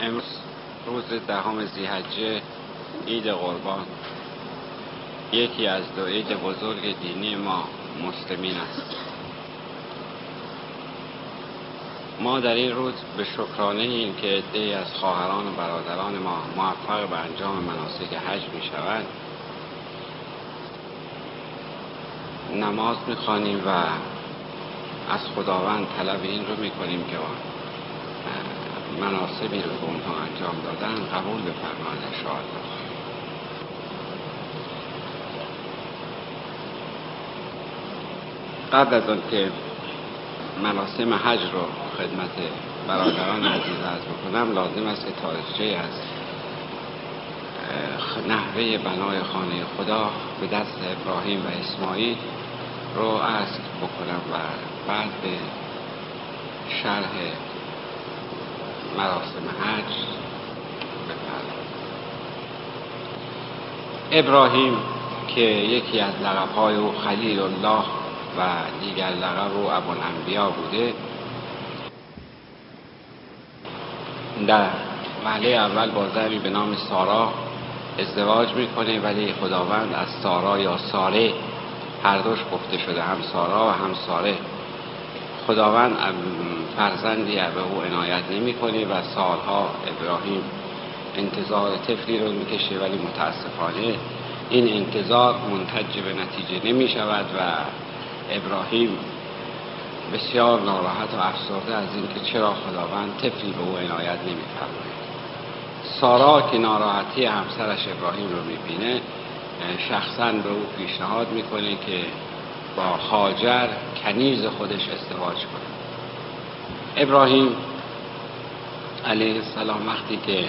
امروز روز دهم زیحجه عید قربان. یکی از دو عید بزرگ دینی ما مسلمین است. ما در این روز به شکرانه این که از خواهران و برادران ما موفق به انجام مناسک حج می شوند نماز می و از خداوند طلب این رو می کنیم که مناسبی رو به اونها انجام دادن قبول بفرمان انشاءالله قبل از آن که مراسم حج رو خدمت برادران عزیز عرض بکنم لازم است که تاریخچه از نحوه بنای خانه خدا به دست ابراهیم و اسماعیل رو عرض بکنم و بعد به شرح مراسم حج بپردازم ابراهیم که یکی از لقبهای او خلیل الله و دیگر لقب او ابوالانبیا بوده در وحله اول با زنی به نام سارا ازدواج می‌کنه ولی خداوند از سارا یا ساره هر دوش گفته شده هم سارا و هم ساره. خداوند فرزندی به او عنایت نمی‌کنه و سالها ابراهیم انتظار طفلی رو می‌کشه ولی متاسفانه این انتظار منتج به نتیجه نمی شود و ابراهیم بسیار ناراحت و افسرده از اینکه چرا خداوند طفلی به او عنایت نمیفرماید سارا که ناراحتی همسرش ابراهیم رو می‌بینه شخصا به او پیشنهاد می‌کنه که با هاجر کنیز خودش ازدواج کنه. ابراهیم علیه السلام وقتی که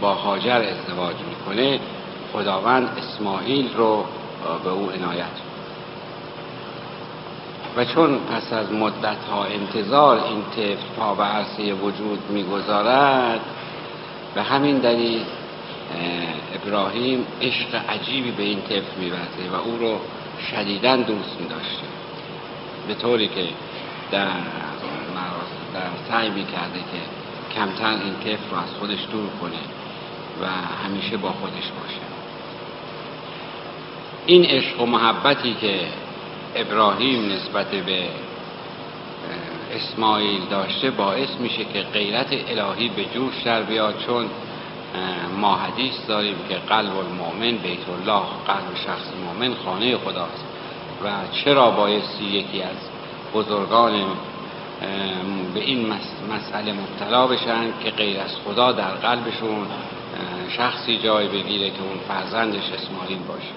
با هاجر ازدواج می‌کنه خداوند اسماعیل رو به او عنایت و چون پس از مدت ها انتظار این طفل پا به عرصه وجود می‌گذارد به همین دلیل ابراهیم عشق عجیبی به این طفل میورزه و او رو شدیدا دوست میداشته. به طوری که در سعی می‌کرده که کمتر این طفل رو از خودش دور کنه و همیشه با خودش باشه. این عشق و محبتی که ابراهیم نسبت به اسماعیل داشته باعث میشه که غیرت الهی به جوش در بیاد چون ما حدیث داریم که قلب المؤمن بیت الله قلب شخص مؤمن خانه خداست. و چرا بایستی یکی از بزرگان به این مسئله مبتلا بشن که غیر از خدا در قلبشون شخصی جای بگیره که اون فرزندش اسماعیل باشه.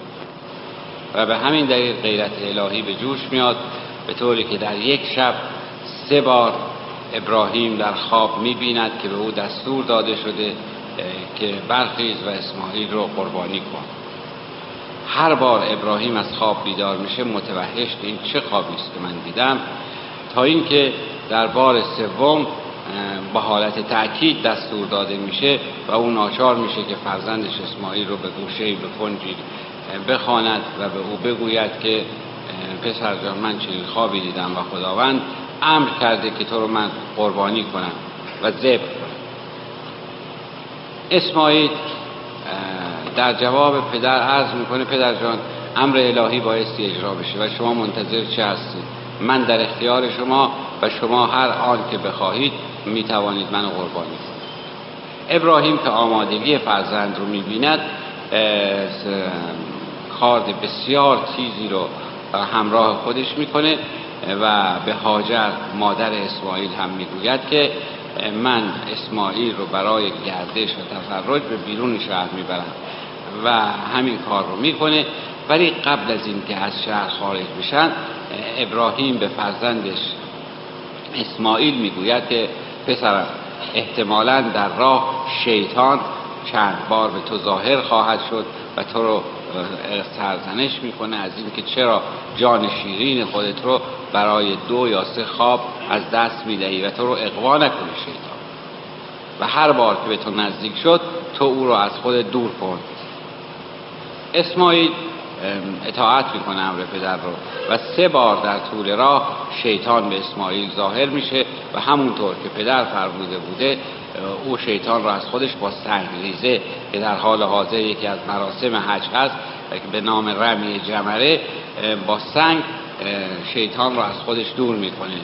و به همین دلیل غیرت الهی به جوش میاد به طوری که در یک شب سه بار ابراهیم در خواب می‌بیند که به او دستور داده شده که برخیز و اسماعیل رو قربانی کن. هر بار ابراهیم از خواب بیدار میشه متوحش این چه خوابی است که من دیدم؟ تا اینکه در بار سوم با حالت تأکید دستور داده میشه و او ناچار میشه که فرزندش اسماعیل رو به گوشه به کنجی بخواند و به او بگوید که پسر جان من چنین خوابی دیدم و خداوند امر کرده که تو رو من قربانی کنم و کنم. اسماعیل در جواب پدر عرض می‌کنه پدر جان امر الهی بایستی اجرا بشه و شما منتظر چه هستید؟ من در اختیار شما و شما هر آن که بخواهید می‌توانید من قربانی کنید. ابراهیم که آمادگی فرزند رو می‌بیند کارد بسیار تیزی رو همراه خودش می‌کنه و به هاجر مادر اسماعیل هم می‌گوید که من اسماعیل رو برای گردش و تفرج به بیرون شهر می‌برم و همین کار رو می‌کنه. ولی قبل از اینکه از شهر خارج بشن ابراهیم به فرزندش اسماعیل می‌گوید که پسرم احتمالا در راه شیطان چند بار به تو ظاهر خواهد شد و تو رو سرزنش می‌کنه از اینکه چرا جان شیرین خودت رو برای دو یا سه خواب از دست می‌دهی و تو رو اقوا نکنی شیطان. و هر بار که به تو نزدیک شد تو او رو از خود دور کن. اسماعیل اطاعت می‌کنه امر پدر رو. و سه بار در طول راه شیطان به اسماعیل ظاهر میشه و همونطور که پدر فرموده بوده او شیطان را از خودش با سنگ ریزه که در حال حاضر یکی از مراسم حج هست به نام رمی جمره با سنگ شیطان را از خودش دور می‌کنه.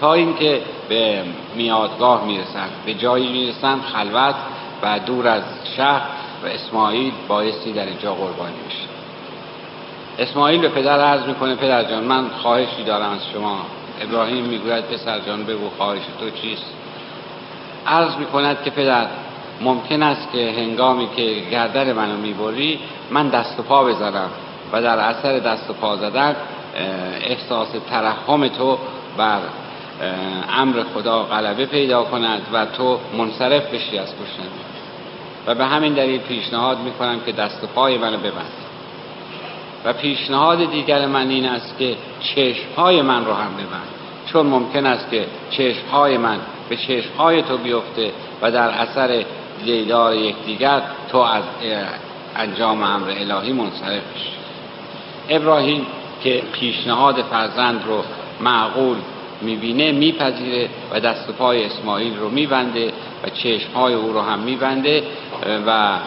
تا اینکه به میادگاه می‌رسند به جایی می‌رسند خلوت و دور از شهر و اسماعیل بایستی در اینجا قربانی میشه اسماعیل به پدر عرض می‌کنه پدر جان من خواهشی دارم از شما. ابراهیم می‌گوید پسر جان بگو خواهش تو چیست؟ عرض می‌کند که پدر ممکن است که هنگامی که گردن منو می‌بری من دست و پا بزنم و در اثر دست و پا زدن احساس ترحم تو بر امر خدا غلبه پیدا کند و تو منصرف بشی از کشتن و به همین دلیل پیشنهاد می‌کنم که دست و پای منو ببند. و پیشنهاد دیگر من این است که چشمهای من رو هم ببند. چون ممکن است که چشمهای من به چشمهای تو بیفته و در اثر دیدار یکدیگر تو از انجام امر الهی منصرف بشی. ابراهیم که پیشنهاد فرزند رو معقول می‌بینه میپذیره و دست و پای اسماعیل رو میبنده و چشمهای او رو هم میبنده و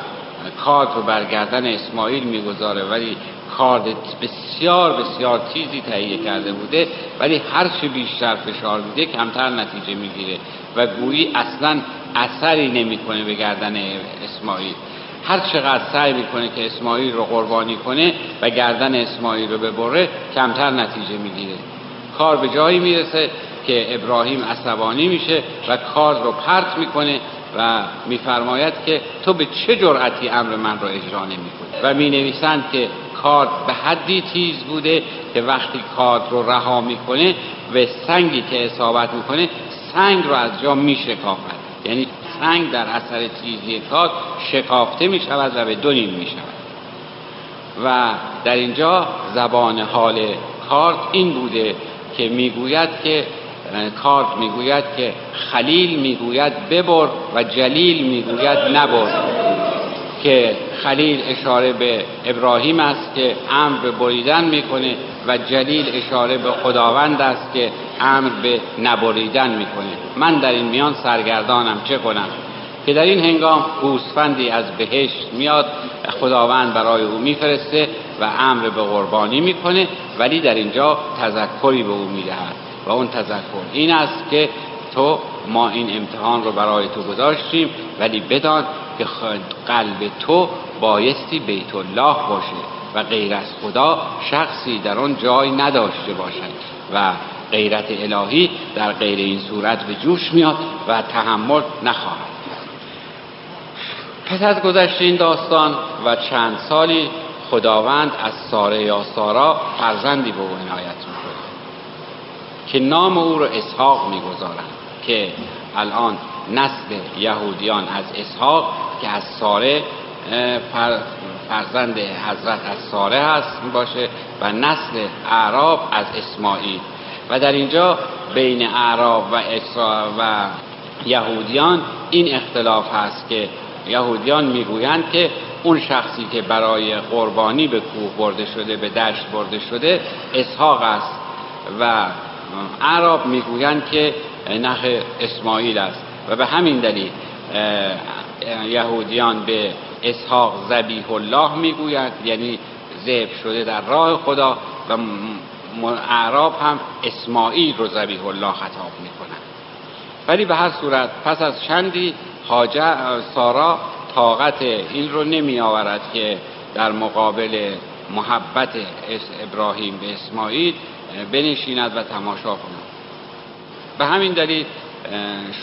کارد رو برگردن اسماعیل می‌گذاره. ولی کارد بسیار بسیار تیزی تهیه کرده بوده ولی هر چه بیشتر فشار میده کمتر نتیجه می‌گیره و گویی اصلا اثری نمی‌کنه به گردن اسماعیل. هر چقدر سعی می‌کنه که اسماعیل رو قربانی کنه و گردن اسماعیل رو ببره کمتر نتیجه می‌گیره. کار به جایی می‌رسه که ابراهیم عصبانی میشه و کار رو پرت می‌کنه و میفرماید که تو به چه جرأتی امر من را اجرا نمی‌کنی؟ و می نویسند که کار به حدی تیز بوده که وقتی کار رو رها می‌کنه به سنگی که اصابت می‌کنه سنگ رو از جا میشکافد. یعنی سنگ در اثر تیزی کار شکافته می‌شود و به دو نیم می‌شود. و در اینجا زبان حال کارت این بوده که می‌گوید که کارت می‌گوید که خلیل می‌گوید ببر و جلیل می‌گوید نبر. که خلیل اشاره به ابراهیم است که امر به بریدن می‌کنه و جلیل اشاره به خداوند است که امر به نبریدن می‌کنه. من در این میان سرگردانم چه کنم؟ که در این هنگام گوسفندی از بهشت میاد خداوند برای او میفرسته و امر به قربانی می‌کنه ولی در اینجا تذکری به او می‌دهد و اون تذکر این است که تو ما این امتحان رو برای تو گذاشتیم ولی بدان که قلب تو بایستی بیت الله باشه و غیر از خدا شخصی در آن جای نداشته باشد و غیرت الهی در غیر این صورت به جوش میاد و تحمل نخواهد. پس از گذشت این داستان و چند سالی خداوند از ساره یا سارا فرزندی به او عنایت می‌کنه که نام او رو اسحاق می‌گذارند که الان نسل یهودیان از اسحاق که از ساره فرزند حضرت از ساره هست باشه و نسل اعراب از اسماعیل. و در اینجا بین اعراب و, و یهودیان این اختلاف هست که یهودیان می‌گویند که اون شخصی که برای قربانی به کوه برده شده به دشت برده شده اسحاق است. و عرب می‌گویند که نخ اسماعیل است. و به همین دلیل یهودیان به اسحاق زبیح الله می‌گویند یعنی ذبح شده در راه خدا. و اعراب هم اسماعیل رو زبیح الله خطاب می‌کنند. ولی به هر صورت پس از چندی حاجه سارا طاقت این رو نمی آورد که در مقابل محبت ابراهیم به اسماعیل بنشیند و تماشا کند به همین دلیل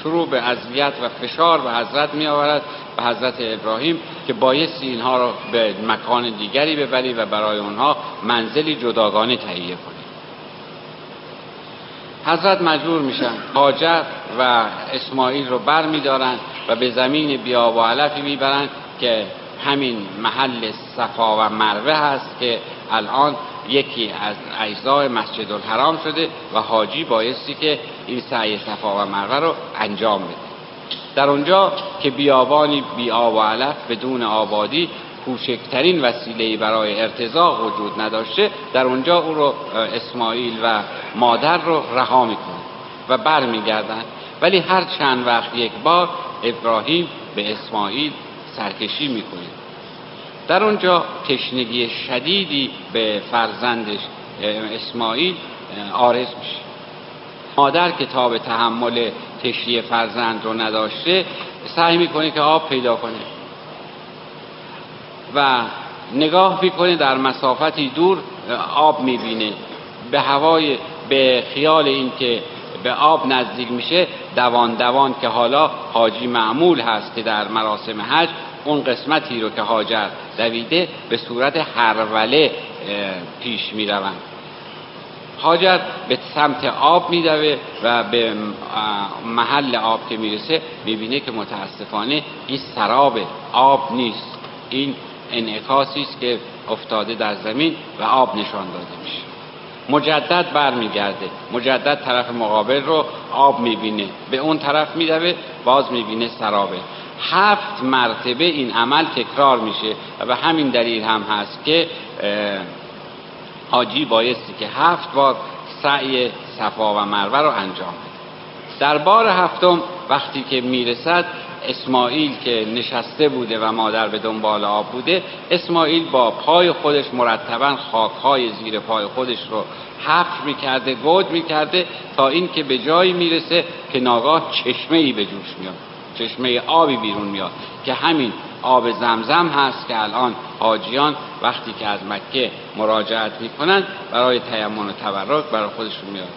شروع به اذیت و فشار به حضرت می آورد به حضرت ابراهیم که بایستی اینها را به مکان دیگری ببری و برای آنها منزلی جداگانه تهیه کنی حضرت مجبور میشن حاجر و اسماعیل رو بر میدارن و به زمین بیا و علفی می‌برن که همین محل صفا و مروه هست که الان یکی از اجزای مسجد الحرام شده و حاجی بایستی که این سعی صفا و مروه رو انجام بده. در اونجا که بیابانی بی آب و علف بدون آبادی کوچکترین وسیله برای ارتزاق وجود نداشته در اونجا او رو اسماعیل و مادر رو رها می‌کنه و برمیگردن ولی هر چند وقت یک بار ابراهیم به اسماعیل سرکشی می‌کنه. در اونجا تشنگی شدیدی به فرزندش اسماعیل آرز میشه. مادر که تا به تحمل تشریه فرزند رو نداشته سعی می‌کنه که آب پیدا کنه. و نگاه می‌کنه در مسافتی دور آب می‌بینه. به هوای به خیال اینکه به آب نزدیک میشه دوان دوان که حالا حاجی معمول هست که در مراسم حج اون قسمتی رو که هاجر دویده به صورت هروله پیش می‌روند. هاجر به سمت آب میدوه و به محل آب که می‌رسه می‌بینه که متاسفانه این سراب آب نیست. این انعکاسی است که افتاده در زمین و آب نشان داده میشه. مجدد برمیگرده. مجدد طرف مقابل رو آب می‌بینه. به اون طرف میدوه باز می‌بینه سرابه. هفت مرتبه این عمل تکرار میشه و به همین دلیل هم هست که حاجی بایستی که هفت بار سعی صفا و مروه رو انجام بده. در بار هفتم وقتی که می‌رسد اسماعیل که نشسته بوده و مادر به دنبال آب بوده اسماعیل با پای خودش مرتبا خاکهای زیر پای خودش رو حفر می‌کرده گود می‌کرده تا اینکه به جایی می‌رسه که ناگاه چشمه ای به جوش میاد چشمه آبی بیرون میاد که همین آب زمزم هست که الان حاجیان وقتی که از مکه مراجعت می‌کنن برای تیمون و تبرک برای خودشون میاد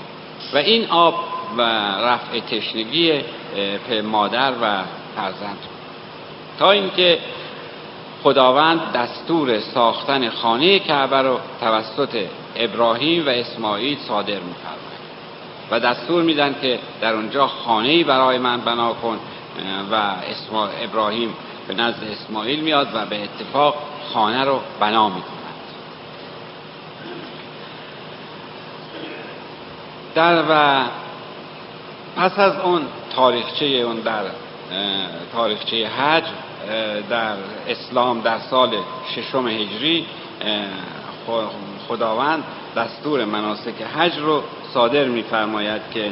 و این آب و رفع تشنگی مادر و فرزند. تا اینکه خداوند دستور ساختن خانه کعبه رو توسط ابراهیم و اسماعیل صادر میفرماید. و دستور میدن که در اونجا خانه برای من بنا کن و ابراهیم به نزد اسماعیل میاد و به اتفاق خانه رو بنا می‌کند. در و پس از اون تاریخچه اون در تاریخچه حج در اسلام در سال ششم هجری خداوند دستور مناسک حج رو صادر میفرماید که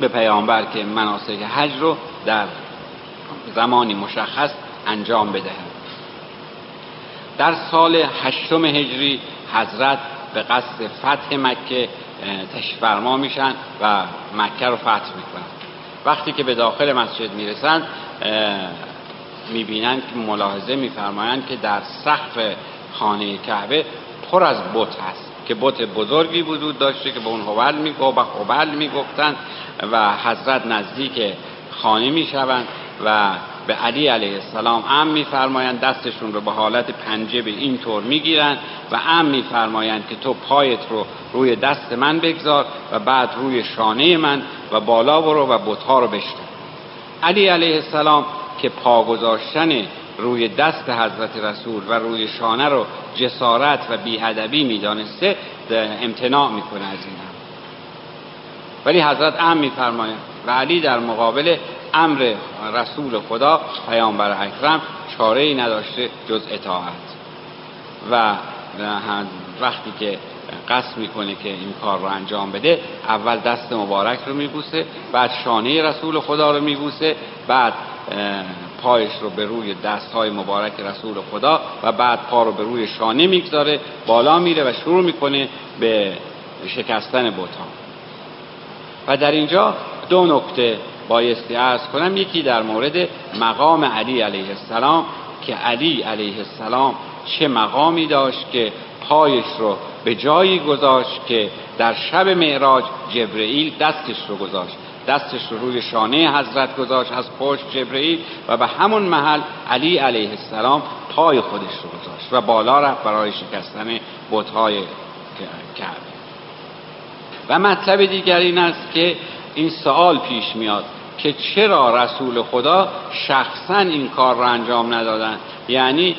به پیامبر که مناسک حج رو در زمانی مشخص انجام بدهد. در سال هشتم هجری حضرت به قصد فتح مکه تشفرما میشن و مکه رو فتح می‌کنن. وقتی که به داخل مسجد می‌رسند می‌بینند که ملاحظه میفرمایند که در سقف خانه کعبه پر از بت هست که بت بزرگی وجود داشته که به اون هوبل میگو و هوبل می‌گفتند و حضرت نزدیک خانه می‌شوند و به علی علیه السلام ام میفرمایند دستشون رو به حالت پنجه به این طور می‌گیرند و ام میفرمایند که تو پایت رو روی دست من بگذار و بعد روی شانه من و بالا برو و بتها رو بشتن علی علیه السلام که پا گذاشتن روی دست حضرت رسول و روی شانه رو جسارت و بیهدبی می‌دانسته امتناع می‌کنه از این هم. ولی حضرت ام میفرمایند و علی در مقابل امر رسول خدا پیامبر اکرم چاره ای نداشته جز اطاعت. و وقتی که قصد می‌کنه که این کار رو انجام بده اول دست مبارک رو میبوسه بعد شانه رسول خدا رو میبوسه بعد پایش رو به روی دست های مبارک رسول خدا و بعد پا رو به روی شانه می‌گذاره بالا میره و شروع می‌کنه به شکستن بوتا و در اینجا دو نکته بایستی ارز کنم یکی در مورد مقام علی علیه السلام که علی علیه السلام چه مقامی داشت که پایش رو به جایی گذاشت که در شب معراج جبرئیل دستش رو گذاشت. دستش رو روی شانه حضرت گذاشت از پشت جبرئیل و به همون محل علی علیه السلام پای خودش رو گذاشت و بالا رفت برای شکستن بتهای کعبه. و مطلب دیگر این است که این سوال پیش میاد. که چرا رسول خدا شخصا این کار را انجام ندادن؟ یعنی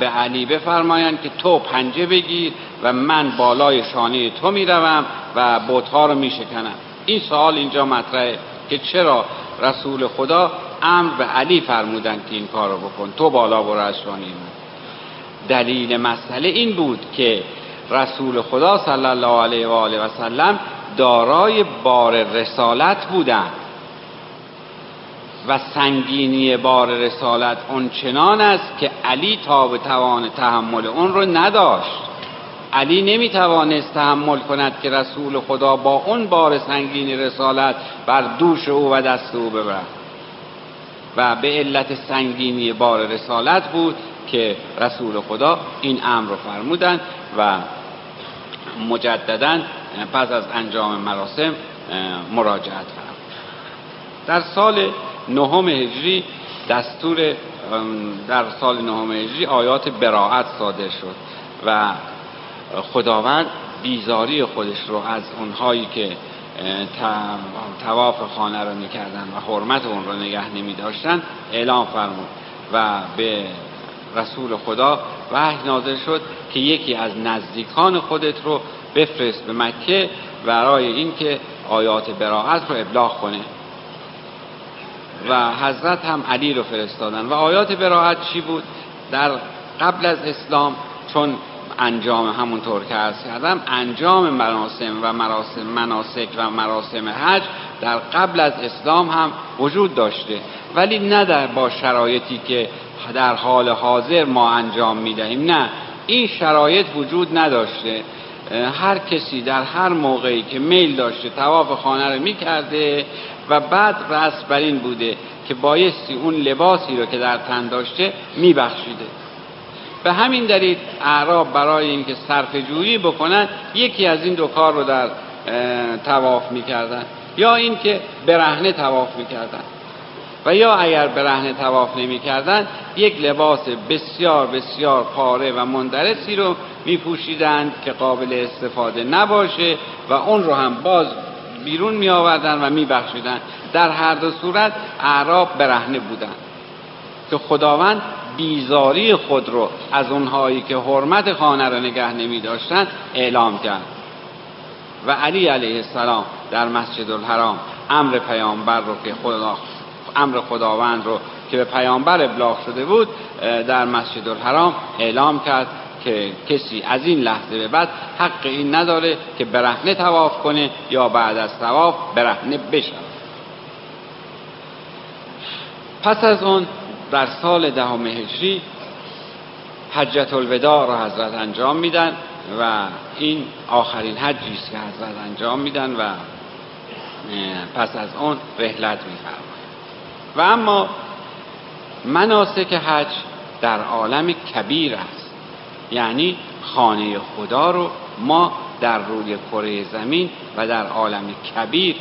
به علی بفرمایند که تو پنجه بگیر و من بالای شانه تو می‌روم و بوتها رو میشکنم. این سوال اینجا مطرحه که چرا رسول خدا امر به علی فرمودن که این کار رو بکن؟ تو بالا برو از شانه دلیل مسئله این بود که رسول خدا صلی الله علیه و آله و سلم دارای بار رسالت بودند. و سنگینی بار رسالت چنان است که علی تا به توان تحمل اون رو نداشت. علی نمی توانست تحمل کند که رسول خدا با اون بار سنگین رسالت بر دوش او و دست او ببرد. و به علت سنگینی بار رسالت بود که رسول خدا این امر رو فرمودند و مجددا پس از انجام مراسم مراجعت فرمود. در سال نهم هجری دستور در سال نهم هجری آیات براعت صادر شد و خداوند بیزاری خودش رو از اونهایی که تواف خانه رو می‌کردن و حرمت اون رو نگه نمی داشتن اعلام فرمود و به رسول خدا وحی نازل شد که یکی از نزدیکان خودت رو بفرست به مکه برای اینکه آیات براعت رو ابلاغ کنه. و حضرت هم علی رو فرستادن. و آیات براعت چی بود؟ در قبل از اسلام چون انجام همونطور که عرض کردم انجام مراسم و مراسم مناسک و مراسم حج در قبل از اسلام هم وجود داشته. ولی نه در با شرایطی که در حال حاضر ما انجام می‌دهیم. نه این شرایط وجود نداشته. هر کسی در هر موقعی که میل داشته تواف خانه رو می‌کرده و بعد رسم بر این بوده که بایستی اون لباسی رو که در تن داشته میبخشیده. به همین دلیل اعراب برای اینکه صرف جویی بکنن یکی از این دو کار رو در تواف می‌کردن. یا اینکه برهنه تواف می‌کردن. و یا اگر برهنه تواف نمی‌کردن یک لباس بسیار بسیار پاره و مندرسی رو میپوشیدند که قابل استفاده نباشه و اون رو هم باز بیرون می آوردن و می بخشیدن. در هر دو صورت اعراب برهنه بودند که خداوند بیزاری خود رو از اونهایی که حرمت خانه را نگه نمی داشتن اعلام کرد. و علی علیه السلام در مسجد الحرام امر پیامبر رو که خدا امر خداوند رو که به پیامبر ابلاغ شده بود در مسجد الحرام اعلام کرد. که کسی از این لحظه به بعد حق این نداره که برهنه تواف کنه یا بعد از تواف برهنه بشود. پس از اون در سال دهم هجری حجت الوداع را حضرت انجام میدن و این آخرین حجی است که حضرت انجام میدن و پس از اون رحلت میفرمایند. و اما مناسک حج در عالم کبیر است. یعنی خانه خدا رو ما در روی کره زمین و در عالم کبیر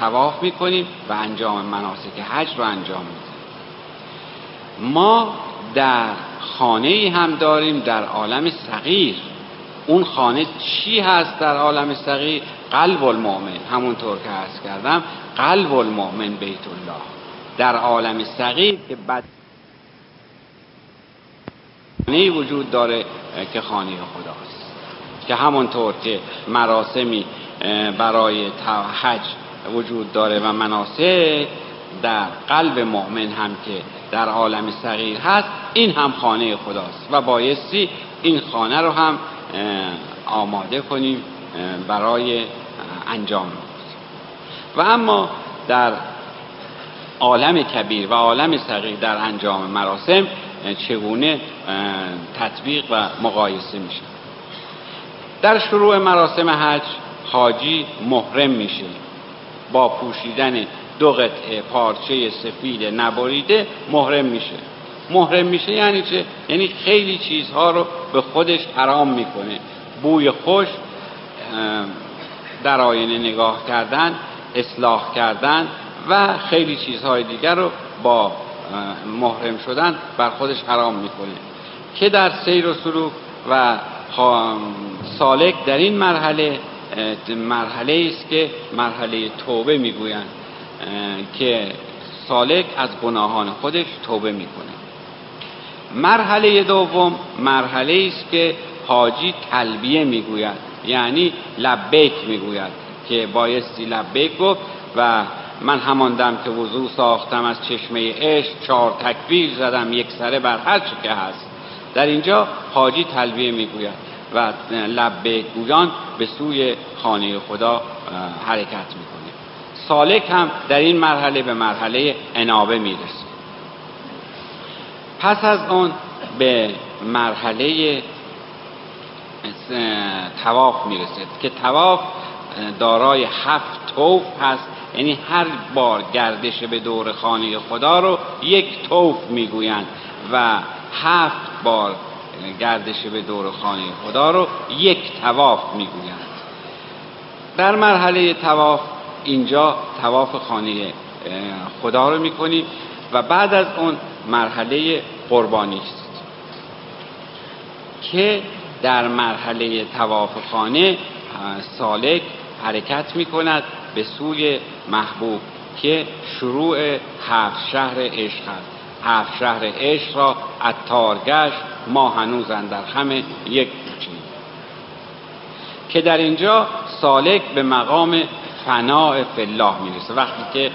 تواف می‌کنیم و انجام مناسک حج رو انجام میدیم. ما در خانه هم داریم در عالم صغیر. اون خانه چی هست در عالم صغیر؟ قلب المؤمن. همونطور که عرض کردم قلب المؤمن بیت الله. در عالم صغیر که بد خانه وجود داره که خانه خداست. که همونطور که مراسمی برای حج وجود داره و مناسک در قلب مؤمن هم که در عالم صغیر هست این هم خانه خداست و بایستی این خانه رو هم آماده کنیم برای انجام. و اما در عالم کبیر و عالم صغیر در انجام مراسم چگونه تطبیق و مقایسه میشه. در شروع مراسم حج حاجی محرم میشه. با پوشیدن دو قطعه پارچه سفید نبریده محرم میشه. محرم میشه یعنی چه؟ یعنی خیلی چیزها رو به خودش حرام می‌کنه. بوی خوش در آینه نگاه کردن اصلاح کردن و خیلی چیزهای دیگر رو با محرم شدن بر خودش حرام می‌کنه. که در سیر و سلوک و سالک در این مرحله مرحله است که مرحله توبه می‌گویند که سالک از گناهان خودش توبه می‌کنه. مرحله دوم مرحله است که حاجی تلبیه می‌گوید یعنی لبیک می‌گوید که بایستی لبیک گفت و من هماندم که وضوع ساختم از چشمه عشق چهار تکبیر زدم یک سره بر هر چی که هست. در اینجا حاجی تلبیه می‌گوید و لبه گویان به سوی خانه خدا حرکت می‌کنه. سالک هم در این مرحله به مرحله انابه می‌رسه. پس از اون به مرحله تواف می‌رسه که تواف دارای هفت توف هست. یعنی هر بار گردش به دور خانه خدا رو یک توف می‌گویند و هفت بار گردش به دور خانه خدا رو یک تواف می‌گویند. در مرحله تواف اینجا تواف خانه خدا رو می‌کنیم و بعد از اون مرحله قربانی است که در مرحله تواف خانه سالک حرکت می کند به سوی محبوب که شروع هفت شهر عشق است. هفت شهر عشق را اتارگشت ما هنوز در همه یک کوچیم. که در اینجا سالک به مقام فناع فلاح می‌رسه. وقتی که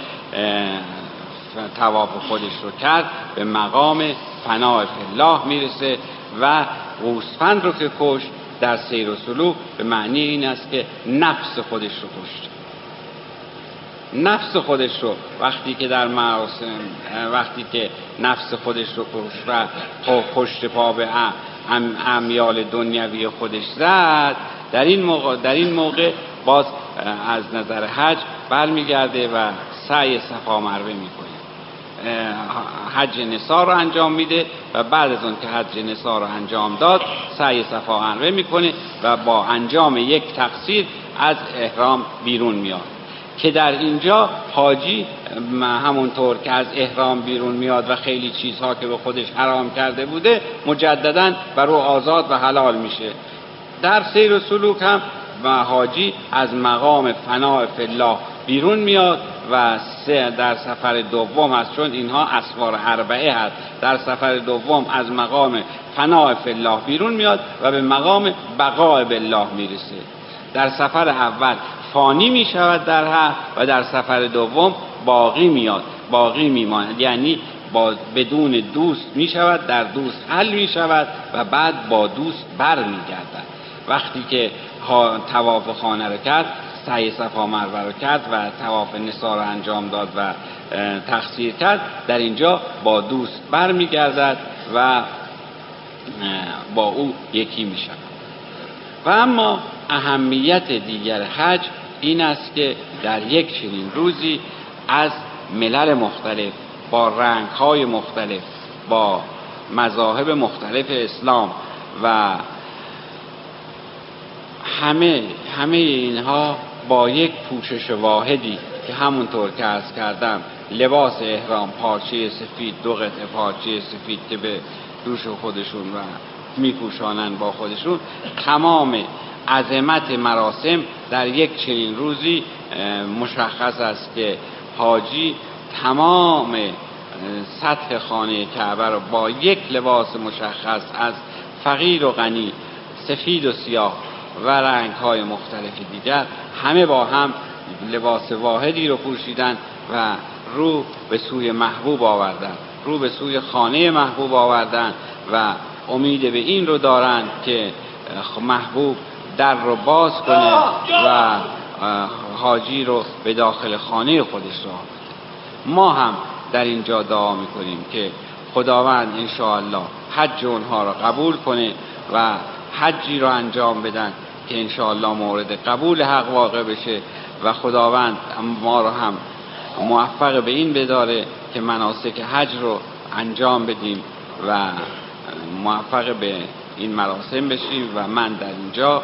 تواف خودش رو کرد به مقام فناع فلاح می‌رسه و گوسفند رو که کشت در سیر و سلوک به معنی این است که نفس خودش رو کشت. نفس خودش رو وقتی که در مراسم وقتی که نفس خودش رو پشت پا به امیال دنیوی خودش زد در این موقع, در این موقع باز از نظر حج برمیگرده و سعی صفا مروه می‌کنه. حج نسا رو انجام میده و بعد از اون که حج نسا رو انجام داد سعی صفا مروه می‌کنه و با انجام یک تقصیر از احرام بیرون میاد. که در اینجا حاجی همونطور که از احرام بیرون میاد و خیلی چیزها که به خودش حرام کرده بوده مجددا بر او آزاد و حلال میشه. در سیر و سلوک هم و حاجی از مقام فناع فلاح بیرون میاد و سه در سفر دوم هست چون اینها اسوار اربعه هست در سفر دوم از مقام فناع فلاح بیرون میاد و به مقام بقاء بالله می‌رسه. در سفر اول فانی می شود در حق و در سفر دوم باقی میاد باقی میماند. یعنی با بدون دوست می شود در دوست حل می شود و بعد با دوست بر می گردد وقتی که تواف خانه رو کرد سعی صفا مروه رو کرد و تواف نسا رو انجام داد و تقصیر کرد در اینجا با دوست بر می گردد و با او یکی می شود و اما اهمیت دیگر حج این است که در یک چنین روزی از ملل مختلف با رنگ های مختلف با مذاهب مختلف اسلام و همه همه اینها با یک پوشش واحدی که همونطور که از کردم لباس احرام پارچه سفید دو قطعه پارچه سفید که به دوش خودشون و میپوشانن با خودشون تمام عظمت مراسم در یک چنین روزی مشخص است که حاجی تمام سطح خانه کعبه را با یک لباس مشخص از فقیر و غنی سفید و سیاه و رنگ های مختلف دیگر همه با هم لباس واحدی رو پوشیدن و رو به سوی محبوب آوردن رو به سوی خانه محبوب آوردن و امید به این رو دارند که محبوب در رو باز کنه و حاجی رو به داخل خانه خودش را ما هم در اینجا دعا می‌کنیم که خداوند انشاءالله حج اونها را قبول کنه و حجی را انجام بدن که انشاءالله مورد قبول حق واقع بشه و خداوند ما رو هم موفق به این بداره که مناسک حج رو انجام بدیم و موفق به این مراسم بشیم و من در اینجا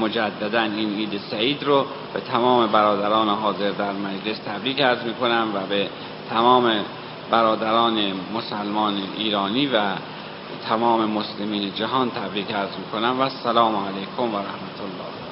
مجددا این عید سعید رو به تمام برادران حاضر در مجلس تبریک عرض می کنم و به تمام برادران مسلمان ایرانی و تمام مسلمین جهان تبریک عرض می کنم و السلام علیکم و رحمت الله.